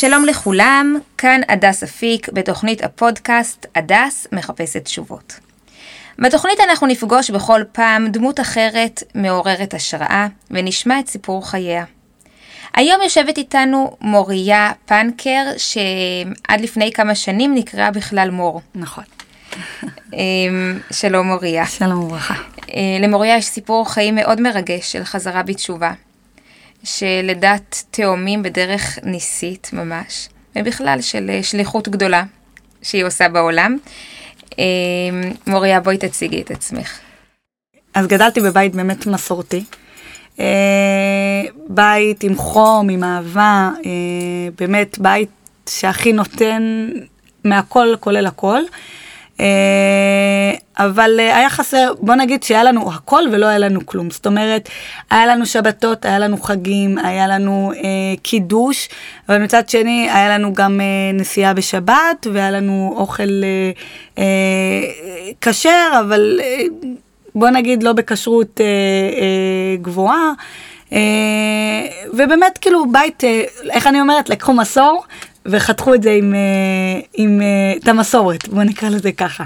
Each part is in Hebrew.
שלום לכולם, כאן הדס אפיק בתוכנית הפודקאסט הדס מחפשת תשובות. בתוכנית אנחנו נפגוש בכל פעם דמות אחרת מעוררת השראה ונשמע את סיפור חייה. היום יושבת איתנו מוריה פנקר, שעד לפני כמה שנים נקראה בכלל מור. נכון. אמ, שלום מוריה. שלום וברכה. אה, למוריה יש סיפור חיים מאוד מרגש של חזרה בתשובה, שלדת תאומים בדרך ניסית ממש, ובכלל של אה, שליחות גדולה שהיא עושה בעולם. אמ, מוריה, בואי תציגי את עצמך. אז גדלתי בבית באמת מסורתי. אה, בית עם חום, עם אהבה, אה, באמת בית שהכי נותן מהכל כולל הכל. אה, אבל היה חסר, בוא נגיד שהיה לנו הכל ולא היה לנו כלום. זאת אומרת, היה לנו שבתות, היה לנו חגים, היה לנו אה, קידוש, אבל מצד שני היה לנו גם אה, נסיעה בשבת, והיה לנו אוכל אה, אה, כשר, אבל אה, בוא נגיד לא בכשרות אה, אה, גבוהה. אה, ובאמת כאילו בית, אה, איך אני אומרת, לקחו מסור וחתכו את זה עם, אה, עם אה, את המסורת, בוא נקרא לזה ככה.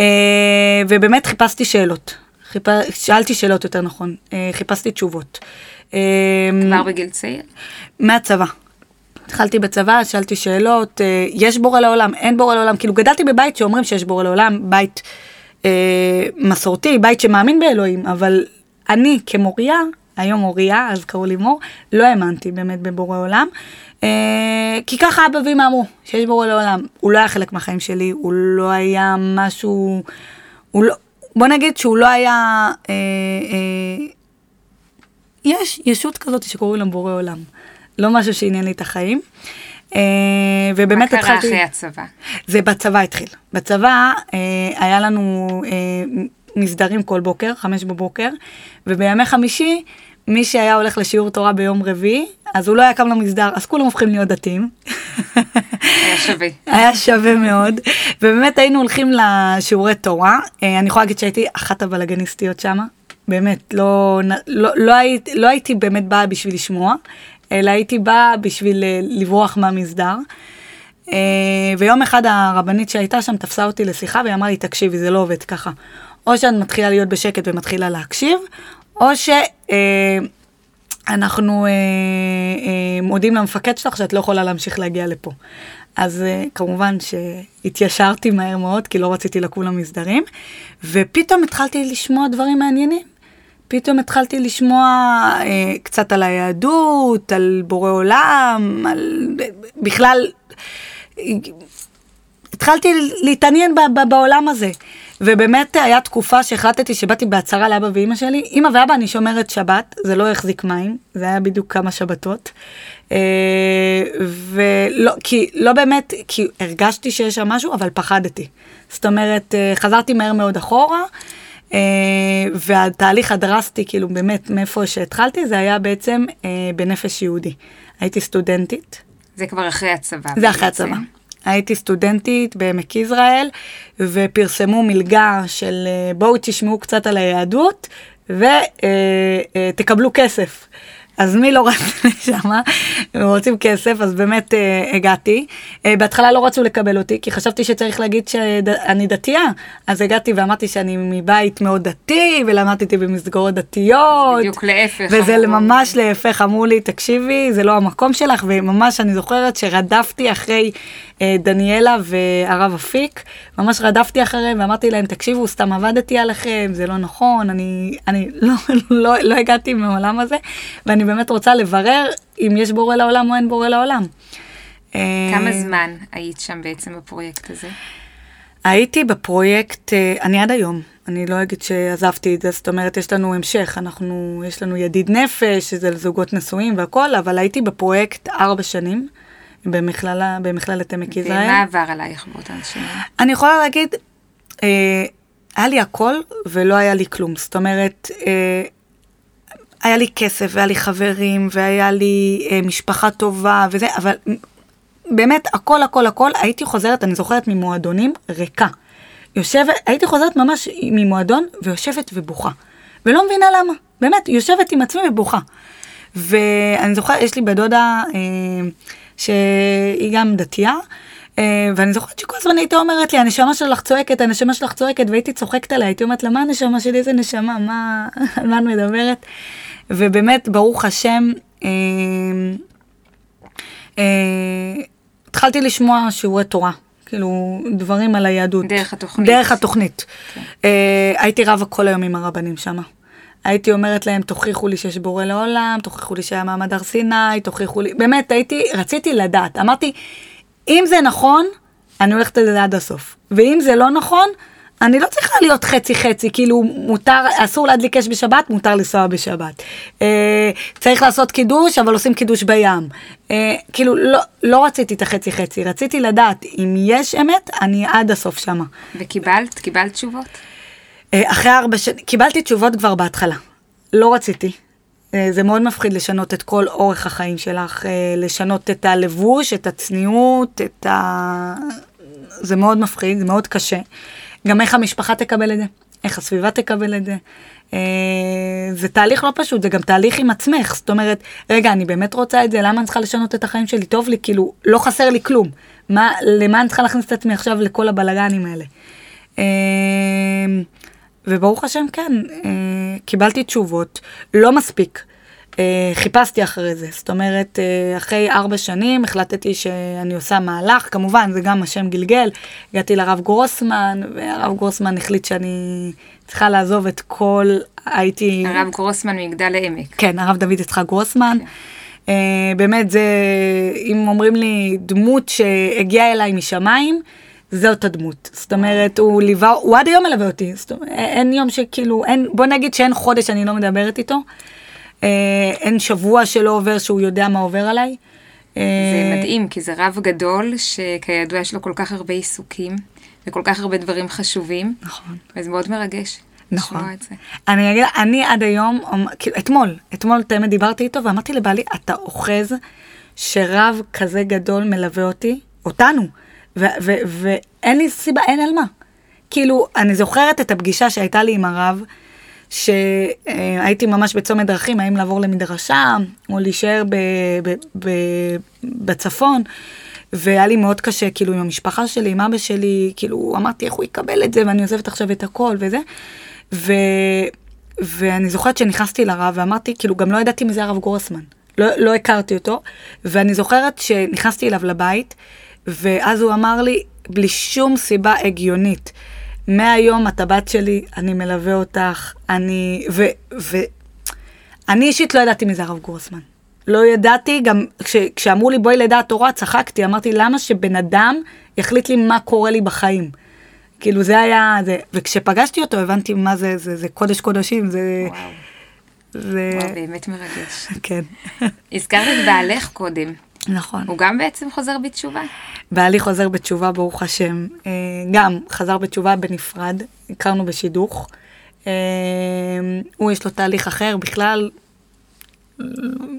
אה, ובאמת חיפשתי שאלות, חיפ... שאלתי שאלות יותר נכון, חיפשתי תשובות. כבר בגיל צעיר? מהצבא. התחלתי בצבא, שאלתי שאלות, יש בורא לעולם, אין בורא לעולם, כאילו גדלתי בבית שאומרים שיש בורא לעולם, בית אה, מסורתי, בית שמאמין באלוהים, אבל אני כמוריה, היום מוריה, אז קראו לי מור, לא האמנתי באמת בבורא עולם. אה, כי ככה אבא ואמא אמרו, שיש בורא לעולם. הוא לא היה חלק מהחיים שלי, הוא לא היה משהו, הוא לא, בוא נגיד שהוא לא היה, אה, אה, יש ישות כזאת שקוראים לה בורא עולם. לא משהו שעניין לי את החיים. אה, ובאמת מה קרה התחלתי... אחרי הצבא? זה בצבא התחיל. בצבא אה, היה לנו אה, מסדרים כל בוקר, חמש בבוקר, ובימי חמישי, מי שהיה הולך לשיעור תורה ביום רביעי, אז הוא לא היה קם למסדר, אז כולם הופכים להיות דתיים. היה שווה. היה שווה מאוד, ובאמת היינו הולכים לשיעורי תורה. אה, אני יכולה להגיד שהייתי אחת הבלאגניסטיות שם, באמת, לא, לא, לא, הייתי, לא הייתי באמת באה בשביל לשמוע, אלא הייתי באה בשביל אה, לברוח מהמסדר. אה, ויום אחד הרבנית שהייתה שם תפסה אותי לשיחה והיא אמרה לי, תקשיבי, זה לא עובד ככה. או שאת מתחילה להיות בשקט ומתחילה להקשיב, או שאנחנו אה, אה, מודיעים למפקד שלך שאת לא יכולה להמשיך להגיע לפה. אז אה, כמובן שהתיישרתי מהר מאוד, כי לא רציתי לקום למסדרים, ופתאום התחלתי לשמוע דברים מעניינים. פתאום התחלתי לשמוע אה, קצת על היהדות, על בורא עולם, על בכלל, התחלתי להתעניין ב- ב- בעולם הזה. ובאמת היה תקופה שהחלטתי שבאתי בהצהרה לאבא ואימא שלי, אמא ואבא אני שומרת שבת, זה לא החזיק מים, זה היה בדיוק כמה שבתות. אה, ולא, כי לא באמת, כי הרגשתי שיש שם משהו, אבל פחדתי. זאת אומרת, אה, חזרתי מהר מאוד אחורה. Uh, והתהליך הדרסטי, כאילו באמת מאיפה שהתחלתי, זה היה בעצם uh, בנפש יהודי. הייתי סטודנטית. זה כבר אחרי הצבא. זה אחרי. הצבא. הייתי סטודנטית בעמק יזרעאל, ופרסמו מלגה של אה, בואו תשמעו קצת על היהדות, ותקבלו כסף. אז מי לא רץ לשם, רוצים כסף, אז באמת אה, הגעתי. אה, בהתחלה לא רצו לקבל אותי, כי חשבתי שצריך להגיד שאני דתייה. אז הגעתי ואמרתי שאני מבית מאוד דתי, ולמדתי במסגרות דתיות. בדיוק להפך. וזה אמרו. ממש להפך, אמרו לי, תקשיבי, זה לא המקום שלך, וממש אני זוכרת שרדפתי אחרי אה, דניאלה והרב אפיק, ממש רדפתי אחריהם ואמרתי להם, תקשיבו, סתם עבדתי עליכם, זה לא נכון, אני, אני לא, לא, לא הגעתי מהעולם הזה, ואני באמת רוצה לברר אם יש בורא לעולם או אין בורא לעולם. אה, כמה זמן היית שם בעצם בפרויקט הזה? הייתי בפרויקט, אה, אני עד היום, אני לא אגיד שעזבתי את זה, זאת אומרת, יש לנו המשך, אנחנו, יש לנו ידיד נפש, שזה לזוגות נשואים והכל, אבל הייתי בפרויקט ארבע שנים, במכללה, במכללת עמק יזרעאל. ומה עבר עלייך באותן שנים? אני יכולה להגיד, אה, היה לי הכל ולא היה לי כלום. זאת אומרת, אה, היה לי כסף, והיה לי חברים, והיה לי אה, משפחה טובה וזה, אבל באמת, הכל, הכל, הכל, הייתי חוזרת, אני זוכרת, ממועדונים ריקה. יושבת, הייתי חוזרת ממש ממועדון ויושבת ובוכה. ולא מבינה למה, באמת, יושבת עם עצמי ובוכה. ואני זוכרת, יש לי בדודה, אה, שהיא גם דתייה. אה, ואני זוכרת שכל הזמן הייתה אומרת לי, הנשמה שלך צועקת, הנשמה שלך צועקת, והייתי צוחקת עליה, הייתי אומרת לה, מה הנשמה שלי, איזה נשמה, מה, על מה את מדברת? ובאמת, ברוך השם, אה, אה, התחלתי לשמוע שיעורי תורה, כאילו, דברים על היהדות. דרך התוכנית. דרך התוכנית. כן. אה, הייתי רבה כל היום עם הרבנים שם. הייתי אומרת להם, תוכיחו לי שיש בורא לעולם, תוכיחו לי שהיה מעמד הר סיני, תוכיחו לי, באמת, הייתי, רציתי לדעת. אמרתי, אם זה נכון, אני הולכת לזה עד הסוף. ואם זה לא נכון, אני לא צריכה להיות חצי חצי, כאילו מותר, אסור להדליק אש בשבת, מותר לנסוע בשבת. אה, צריך לעשות קידוש, אבל עושים קידוש בים. אה, כאילו לא, לא רציתי את החצי חצי, רציתי לדעת אם יש אמת, אני עד הסוף שמה. וקיבלת? קיבלת תשובות? אה, אחרי ארבע שנים, קיבלתי תשובות כבר בהתחלה. לא רציתי. אה, זה מאוד מפחיד לשנות את כל אורך החיים שלך, אה, לשנות את הלבוש, את הצניעות, את ה... זה מאוד מפחיד, זה מאוד קשה. גם איך המשפחה תקבל את זה, איך הסביבה תקבל את זה. זה תהליך לא פשוט, זה גם תהליך עם עצמך. זאת אומרת, רגע, אני באמת רוצה את זה, למה אני צריכה לשנות את החיים שלי? טוב לי, כאילו, לא חסר לי כלום. מה, למה אני צריכה להכניס את עצמי עכשיו לכל הבלגנים האלה? וברוך השם, כן, אה, קיבלתי תשובות, לא מספיק. אה, חיפשתי אחרי זה, זאת אומרת, אה, אחרי ארבע שנים החלטתי שאני עושה מהלך, כמובן, זה גם השם גלגל, הגעתי לרב גרוסמן, והרב גרוסמן החליט שאני צריכה לעזוב את כל, הייתי... הרב גרוסמן מגדל העמק. כן, הרב דוד יצחק גרוסמן. כן. Uh, באמת, זה, אם אומרים לי דמות שהגיעה אליי משמיים, זאת הדמות. זאת אומרת, הוא ליווה, הוא עד היום מלווה אותי. זאת אומרת, אין יום שכאילו, אין, בוא נגיד שאין חודש אני לא מדברת איתו. אה, אין שבוע שלא עובר שהוא יודע מה עובר עליי. זה אה, מדהים, כי זה רב גדול, שכידוע יש לו כל כך הרבה עיסוקים, וכל כך הרבה דברים חשובים. נכון. וזה מאוד מרגש. נכון. אני אגיד, אני עד היום, כאילו, אתמול, אתמול תמיד דיברתי איתו ואמרתי לבעלי, אתה אוחז שרב כזה גדול מלווה אותי, אותנו. ואין לי סיבה, אין על מה. כאילו, אני זוכרת את הפגישה שהייתה לי עם הרב, שהייתי ממש בצומת דרכים, האם לעבור למדרשה, או להישאר ב, ב, ב, בצפון, והיה לי מאוד קשה, כאילו, עם המשפחה שלי, עם אבא שלי, כאילו, אמרתי איך הוא יקבל את זה, ואני עוזבת עכשיו את הכל וזה. ו... ואני זוכרת שנכנסתי לרב ואמרתי, כאילו, גם לא ידעתי מי זה הרב גורסמן. לא, לא הכרתי אותו, ואני זוכרת שנכנסתי אליו לבית, ואז הוא אמר לי, בלי שום סיבה הגיונית, מהיום את הבת שלי, אני מלווה אותך, אני... ו... ו... אני אישית לא ידעתי מי זה הרב גורסמן. לא ידעתי, גם כש, כשאמרו לי בואי לדעת תורה, צחקתי, אמרתי למה שבן אדם יחליט לי מה קורה לי בחיים. כאילו זה היה, זה, וכשפגשתי אותו הבנתי מה זה, זה, זה קודש קודשים, זה... וואו. זה... וואו, באמת מרגש. כן. הזכרת את בעלך קודם. נכון. הוא גם בעצם חוזר בתשובה? בעלי חוזר בתשובה, ברוך השם. אה, גם חזר בתשובה בנפרד, הכרנו בשידוך. אה, הוא יש לו תהליך אחר בכלל.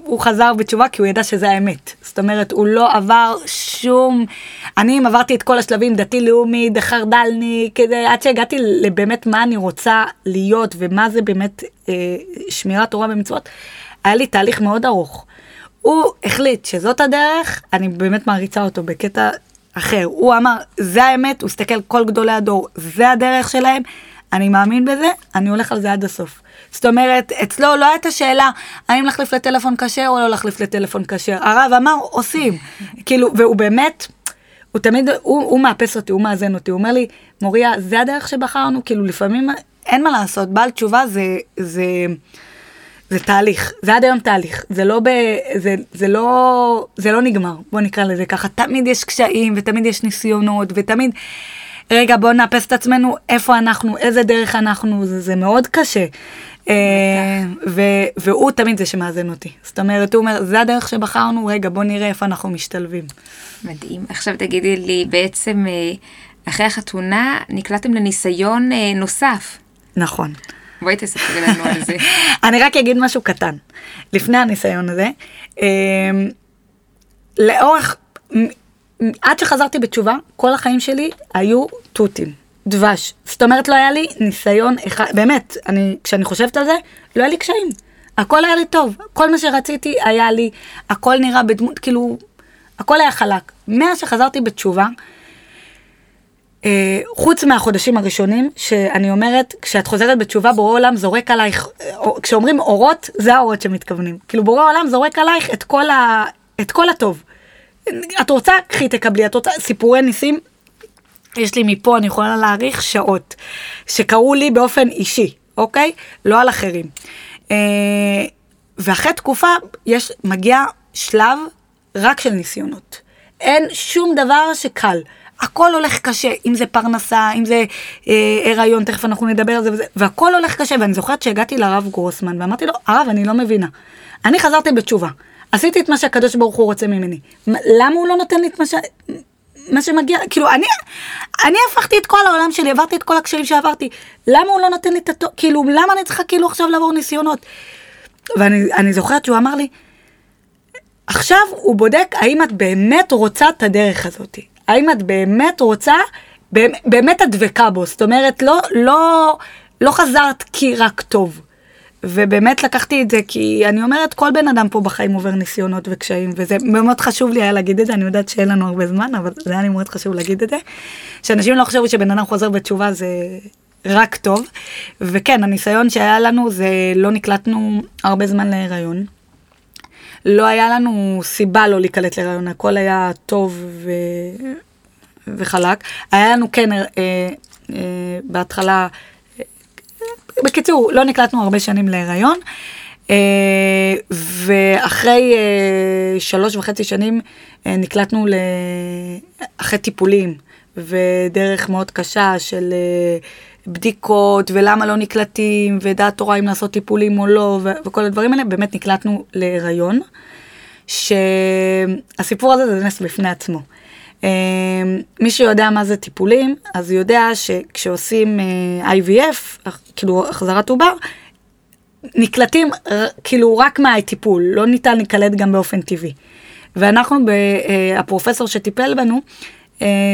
הוא חזר בתשובה כי הוא ידע שזה האמת. זאת אומרת, הוא לא עבר שום... אני אם עברתי את כל השלבים, דתי-לאומי, דחרדלני, כדי, עד שהגעתי לבאמת מה אני רוצה להיות ומה זה באמת אה, שמירת תורה ומצוות, היה לי תהליך מאוד ארוך. הוא החליט שזאת הדרך, אני באמת מעריצה אותו בקטע אחר. הוא אמר, זה האמת, הוא הסתכל כל גדולי הדור, זה הדרך שלהם, אני מאמין בזה, אני הולך על זה עד הסוף. זאת אומרת, אצלו לא הייתה שאלה האם להחליף לטלפון כשר או לא להחליף לטלפון כשר. הרב אמר, עושים. כאילו, והוא באמת, הוא תמיד, הוא, הוא מאפס אותי, הוא מאזן אותי, הוא אומר לי, מוריה, זה הדרך שבחרנו, כאילו לפעמים אין מה לעשות, בעל תשובה זה, זה, זה תהליך, זה עד היום תהליך, זה לא, ב, זה, זה, לא, זה לא נגמר, בוא נקרא לזה ככה, תמיד יש קשיים ותמיד יש ניסיונות ותמיד, רגע בוא נאפס את עצמנו איפה אנחנו, איזה דרך אנחנו, זה, זה מאוד קשה. אה, ו, והוא תמיד זה שמאזן אותי, זאת אומרת, הוא אומר, זה הדרך שבחרנו, רגע בוא נראה איפה אנחנו משתלבים. מדהים, עכשיו תגידי לי, בעצם אה, אחרי החתונה נקלטתם לניסיון אה, נוסף. נכון. בואי תספרי לנו על זה. אני רק אגיד משהו קטן. לפני הניסיון הזה, אה, לאורך, עד שחזרתי בתשובה, כל החיים שלי היו תותים, דבש. זאת אומרת, לא היה לי ניסיון אחד, באמת, אני, כשאני חושבת על זה, לא היה לי קשיים. הכל היה לי טוב, כל מה שרציתי היה לי, הכל נראה בדמות, כאילו, הכל היה חלק. מאז שחזרתי בתשובה, אה, חוץ מהחודשים הראשונים, שאני אומרת, כשאת חוזרת בתשובה, בורא עולם זורק עלייך, אה, כשאומרים אורות, זה האורות שמתכוונים. כאילו בורא עולם זורק עלייך את כל, ה, את כל הטוב. את רוצה, קחי תקבלי, את רוצה סיפורי ניסים, יש לי מפה, אני יכולה להעריך שעות, שקרו לי באופן אישי, אוקיי? לא על אחרים. אה, ואחרי תקופה, יש, מגיע שלב רק של ניסיונות. אין שום דבר שקל. הכל הולך קשה, אם זה פרנסה, אם זה אה, הריון, תכף אנחנו נדבר על זה וזה, והכל הולך קשה, ואני זוכרת שהגעתי לרב גרוסמן, ואמרתי לו, הרב, אני לא מבינה. אני חזרתי בתשובה, עשיתי את מה שהקדוש ברוך הוא רוצה ממני. למה הוא לא נותן לי את מה ש... מה שמגיע, כאילו, אני, אני הפכתי את כל העולם שלי, עברתי את כל הקשיים שעברתי, למה הוא לא נותן לי את הטוב, כאילו, למה אני צריכה כאילו עכשיו לעבור ניסיונות? ואני זוכרת שהוא אמר לי, עכשיו הוא בודק האם את באמת רוצה את הדרך הזאת. האם את באמת רוצה, באמת את דבקה בו. זאת אומרת, לא, לא, לא חזרת כי רק טוב. ובאמת לקחתי את זה כי אני אומרת, כל בן אדם פה בחיים עובר ניסיונות וקשיים, וזה מאוד חשוב לי היה להגיד את זה, אני יודעת שאין לנו הרבה זמן, אבל זה היה לי מאוד חשוב להגיד את זה. שאנשים לא חשבו שבן אדם חוזר בתשובה זה רק טוב. וכן, הניסיון שהיה לנו זה לא נקלטנו הרבה זמן להיריון. לא היה לנו סיבה לא להיקלט להיריון, הכל היה טוב ו... וחלק. היה לנו כן, אה, אה, בהתחלה, אה, בקיצור, לא נקלטנו הרבה שנים להיריון, אה, ואחרי אה, שלוש וחצי שנים אה, נקלטנו ל... אחרי טיפולים, ודרך מאוד קשה של... בדיקות, ולמה לא נקלטים, ודעת תורה אם לעשות טיפולים או לא, ו- וכל הדברים האלה, באמת נקלטנו להיריון, שהסיפור הזה זה נס בפני עצמו. אה, מי שיודע מה זה טיפולים, אז יודע שכשעושים אה, IVF, כאילו החזרת עובר, נקלטים כאילו רק מהטיפול, לא ניתן להיקלט גם באופן טבעי. ואנחנו, אה, הפרופסור שטיפל בנו,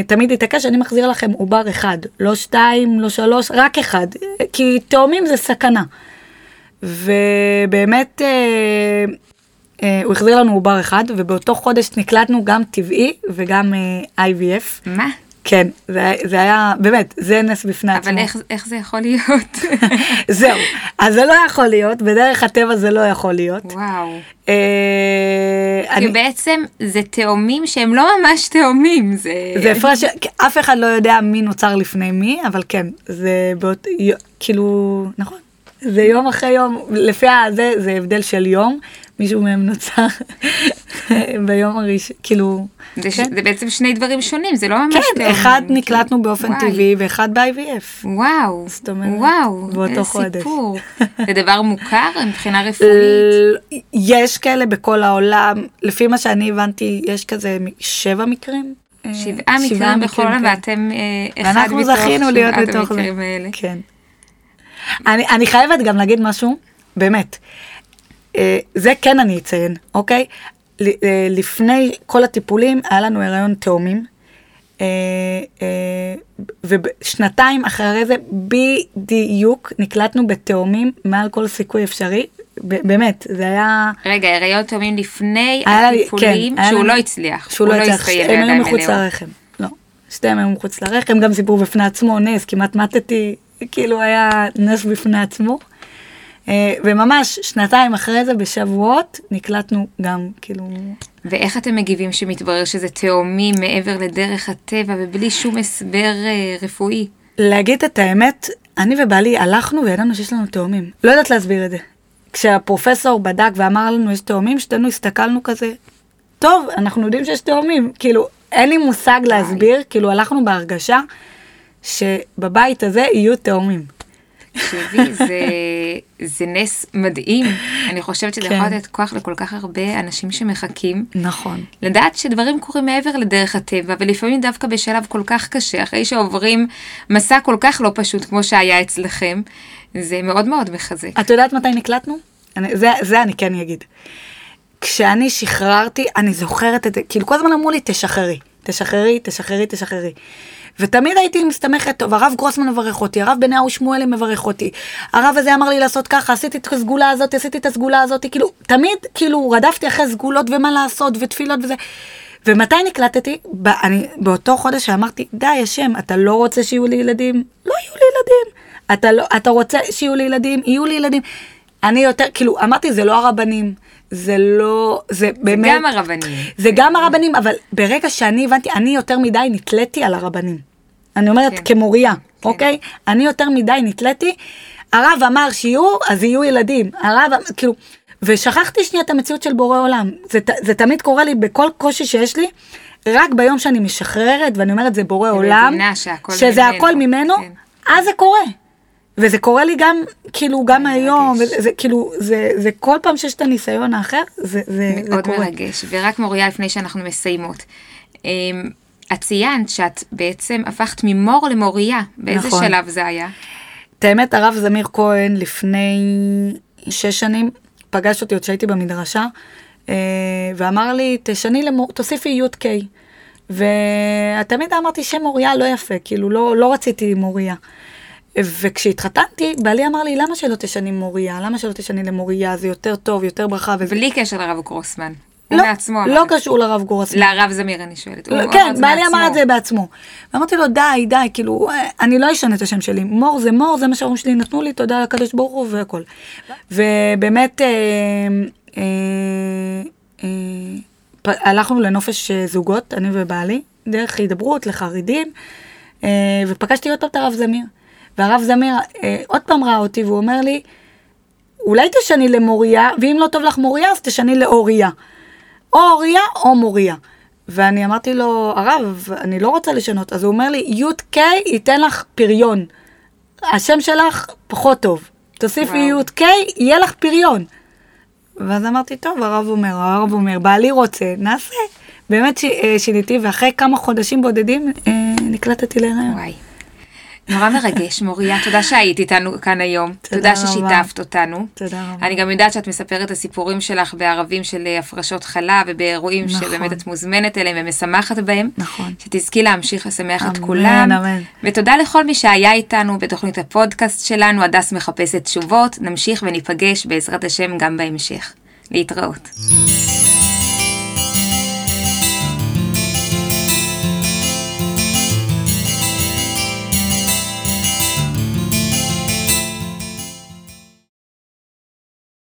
תמיד התעקש, שאני מחזיר לכם עובר אחד, לא שתיים, לא שלוש, רק אחד, כי תאומים זה סכנה. ובאמת, uh, uh, הוא החזיר לנו עובר אחד, ובאותו חודש נקלטנו גם טבעי וגם IVF. מה? כן, זה, זה היה, באמת, זה נס בפני אבל עצמו. אבל איך, איך זה יכול להיות? זהו, אז זה לא יכול להיות, בדרך הטבע זה לא יכול להיות. וואו. אה, אני, בעצם זה תאומים שהם לא ממש תאומים, זה... זה הפרש, אף אחד לא יודע מי נוצר לפני מי, אבל כן, זה באות, כאילו, נכון, זה יום אחרי יום, לפי הזה, זה הבדל של יום, מישהו מהם נוצר ביום הראשון, כאילו, זה. כן. זה בעצם שני דברים שונים, זה לא ממש כן, תאומים. אחד כאילו. נקלטנו באופן וואי. טבעי ואחד ב-IVF. וואו, זאת אומרת, וואו, באותו איזה חודש. סיפור. זה דבר מוכר מבחינה רפואית? יש כאלה בכל העולם, לפי מה שאני הבנתי, יש כזה מ- שבע מקרים. אה, שבעה מקרים בכל העולם, כן. ואתם אה, אחד ואנחנו מתוך זכינו להיות שבעת בתוך זה. המקרים האלה. כן. אני, אני חייבת גם להגיד משהו, באמת. אה, זה כן אני אציין, אוקיי? אה, לפני כל הטיפולים היה לנו הריון תאומים. אה, ושנתיים אחרי זה בדיוק נקלטנו בתאומים מעל כל סיכוי אפשרי. באמת, זה היה... רגע, הריון תאומים לפני הטיפולים, כן, שהוא לא הצליח, שהוא הוא לא לא הצליח, הם היו מחוץ. לרחם. לא, שתיהם היו מחוץ לרחם, גם סיפור בפני עצמו, נס, כמעט מתתי, כאילו היה נס בפני עצמו. אה, וממש שנתיים אחרי זה, בשבועות, נקלטנו גם, כאילו... ואיך אתם מגיבים שמתברר שזה תאומים מעבר לדרך הטבע ובלי שום הסבר אה, רפואי? להגיד את האמת, אני ובעלי הלכנו וידענו שיש לנו תאומים. לא יודעת להסביר את זה. כשהפרופסור בדק ואמר לנו יש תאומים, שתינו הסתכלנו כזה, טוב, אנחנו יודעים שיש תאומים. כאילו, אין לי מושג להסביר, כאילו הלכנו בהרגשה שבבית הזה יהיו תאומים. תקשיבי, זה, זה נס מדהים. אני חושבת שזה כן. יכול לתת כוח לכל כך הרבה אנשים שמחכים. נכון. לדעת שדברים קורים מעבר לדרך הטבע, ולפעמים דווקא בשלב כל כך קשה, אחרי שעוברים מסע כל כך לא פשוט כמו שהיה אצלכם, זה מאוד מאוד מחזק. את יודעת מתי נקלטנו? אני, זה, זה אני כן אגיד. כשאני שחררתי, אני זוכרת את זה, כאילו כל הזמן אמרו לי, תשחררי, תשחררי, תשחררי, תשחררי. ותמיד הייתי מסתמכת, טוב, הרב גרוסמן מברך אותי, הרב בניהו שמואלי מברך אותי, הרב הזה אמר לי לעשות ככה, עשיתי את הסגולה הזאת, עשיתי את הסגולה הזאת, כאילו, תמיד, כאילו, רדפתי אחרי סגולות ומה לעשות, ותפילות וזה. ומתי נקלטתי? ב- אני, באותו חודש שאמרתי, די, השם, אתה לא רוצה שיהיו לי ילדים? לא יהיו לי ילדים. אתה, לא, אתה רוצה שיהיו לי ילדים? יהיו לי ילדים. אני יותר, כאילו, אמרתי, זה לא הרבנים, זה לא, זה באמת... גם הרבנים. זה גם הרבנים, אבל ברגע שאני הבנתי, אני יותר מדי נתליתי על הרבנים. אני אומרת כן. כמוריה, כן. אוקיי? אני יותר מדי נתליתי. הרב אמר שיהיו, אז יהיו ילדים. הרב, אמ- כאילו, ושכחתי שנייה את המציאות של בורא עולם. זה, זה תמיד קורה לי בכל קושי שיש לי, רק ביום שאני משחררת, ואני אומרת, זה בורא עולם, שזה ממנו. הכל ממנו, כן. אז זה קורה. וזה קורה לי גם, כאילו, גם היום. וזה, כאילו, זה, זה כל פעם שיש את הניסיון האחר, זה, זה, זה מאוד קורה. מרגש. ורק מוריה, לפני שאנחנו מסיימות. אמ, את ציינת שאת בעצם הפכת ממור למוריה. באיזה נכון. שלב זה היה? את האמת, הרב זמיר כהן לפני שש שנים פגש אותי עוד כשהייתי במדרשה, אה, ואמר לי, תשני, למור, תוסיפי י"ק. ותמיד אמרתי שם מוריה לא יפה, כאילו לא, לא רציתי מוריה. וכשהתחתנתי, בעלי אמר לי, למה שלא תשני מוריה? למה שלא תשני למוריה? זה יותר טוב, יותר ברכה. וזה... בלי קשר לרב גרוסמן. לא, מעצמו לא. קשור לרב גורסמן. לרב זמיר אני שואלת. לא, כן, בעלי אמר. את זה בעצמו. ואמרתי לו, די, די, כאילו, אה, אני לא אשנה את השם שלי. מור זה מור, זה מה שההורים שלי נתנו לי, תודה לקדוש ברוך הוא והכל. ובאמת, אה, אה, אה, הלכנו לנופש אה, זוגות, אני ובעלי, דרך הידברות לחרדים, אה, ופגשתי עוד פעם את הרב זמיר. והרב זמיר אה, עוד פעם ראה אותי, והוא אומר לי, אולי תשני למוריה, ואם לא טוב לך מוריה, אז תשני לאוריה. או אוריה או מוריה. ואני אמרתי לו, הרב, אני לא רוצה לשנות. אז הוא אומר לי, י"ק ייתן לך פריון. השם שלך פחות טוב. תוסיפי. י"ק, יהיה לך פריון. ואז אמרתי, טוב, הרב אומר, הרב אומר, בעלי רוצה, נעשה. באמת ש- אה, שיניתי, ואחרי כמה חודשים בודדים אה, נקלטתי להיריון. וואי. נורא מרגש, מוריה, תודה שהיית איתנו כאן היום. תודה תודה. ששיתפת אותנו. תודה רבה. אני גם יודעת שאת מספרת את הסיפורים שלך בערבים של אה, הפרשות חלב ובאירועים נכון. שבאמת את מוזמנת אליהם ומשמחת בהם. נכון. שתזכי להמשיך לשמח את אמן, כולם. אמן. ותודה לכל מי שהיה איתנו בתוכנית הפודקאסט שלנו, הדס מחפשת תשובות. נמשיך וניפגש בעזרת השם גם בהמשך. להתראות.